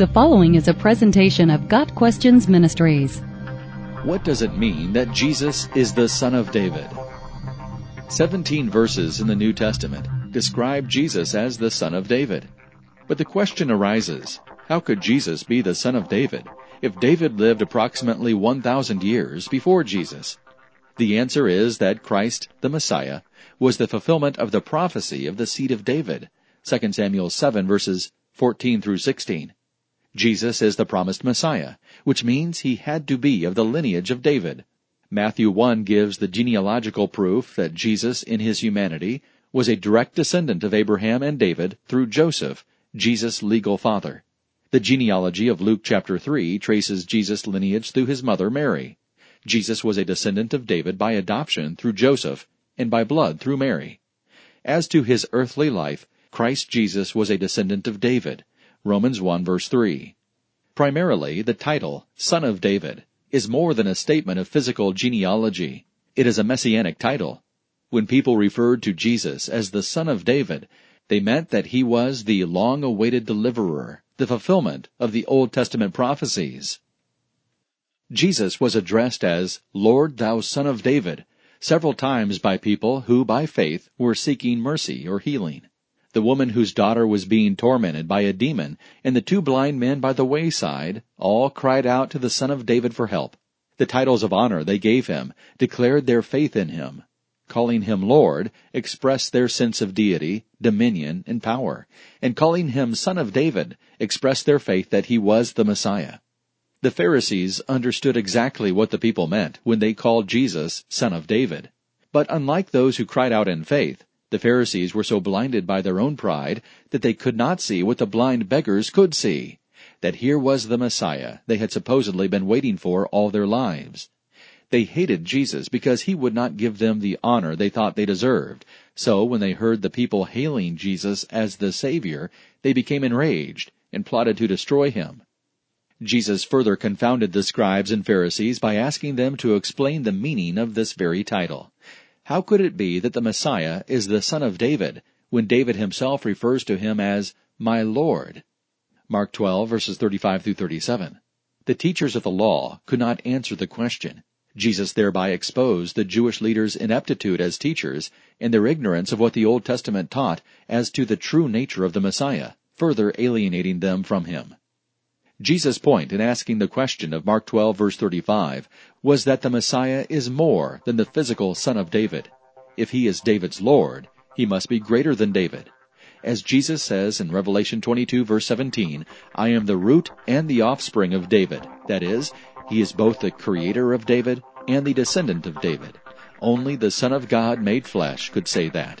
The following is a presentation of Got Questions Ministries. What does it mean that Jesus is the Son of David? 17 verses in the New Testament describe Jesus as the Son of David. But the question arises, how could Jesus be the Son of David if David lived approximately 1,000 years before Jesus? The answer is that Christ, the Messiah, was the fulfillment of the prophecy of the seed of David, 2 Samuel 7 verses 14 through 16. Jesus is the promised Messiah, which means he had to be of the lineage of David. Matthew 1 gives the genealogical proof that Jesus, in his humanity, was a direct descendant of Abraham and David through Joseph, Jesus' legal father. The genealogy of Luke chapter 3 traces Jesus' lineage through his mother Mary. Jesus was a descendant of David by adoption through Joseph and by blood through Mary. As to his earthly life, Christ Jesus was a descendant of David, Romans 1 verse 3. Primarily, the title, Son of David, is more than a statement of physical genealogy. It is a messianic title. When people referred to Jesus as the Son of David, they meant that he was the long-awaited deliverer, the fulfillment of the Old Testament prophecies. Jesus was addressed as, Lord, thou Son of David, several times by people who, by faith, were seeking mercy or healing the woman whose daughter was being tormented by a demon, and the two blind men by the wayside, all cried out to the Son of David for help. The titles of honor they gave him declared their faith in him. Calling him Lord expressed their sense of deity, dominion, and power, and calling him Son of David expressed their faith that he was the Messiah. The Pharisees understood exactly what the people meant when they called Jesus Son of David. But unlike those who cried out in faith, the Pharisees were so blinded by their own pride that they could not see what the blind beggars could see that here was the Messiah they had supposedly been waiting for all their lives. They hated Jesus because he would not give them the honor they thought they deserved. So when they heard the people hailing Jesus as the Savior, they became enraged and plotted to destroy him. Jesus further confounded the scribes and Pharisees by asking them to explain the meaning of this very title. How could it be that the Messiah is the son of David when David himself refers to him as my Lord? Mark 12 verses 35 through 37. The teachers of the law could not answer the question. Jesus thereby exposed the Jewish leaders' ineptitude as teachers and their ignorance of what the Old Testament taught as to the true nature of the Messiah, further alienating them from him. Jesus' point in asking the question of Mark 12 verse 35 was that the Messiah is more than the physical son of David. If he is David's Lord, he must be greater than David. As Jesus says in Revelation 22 verse 17, I am the root and the offspring of David. That is, he is both the creator of David and the descendant of David. Only the Son of God made flesh could say that.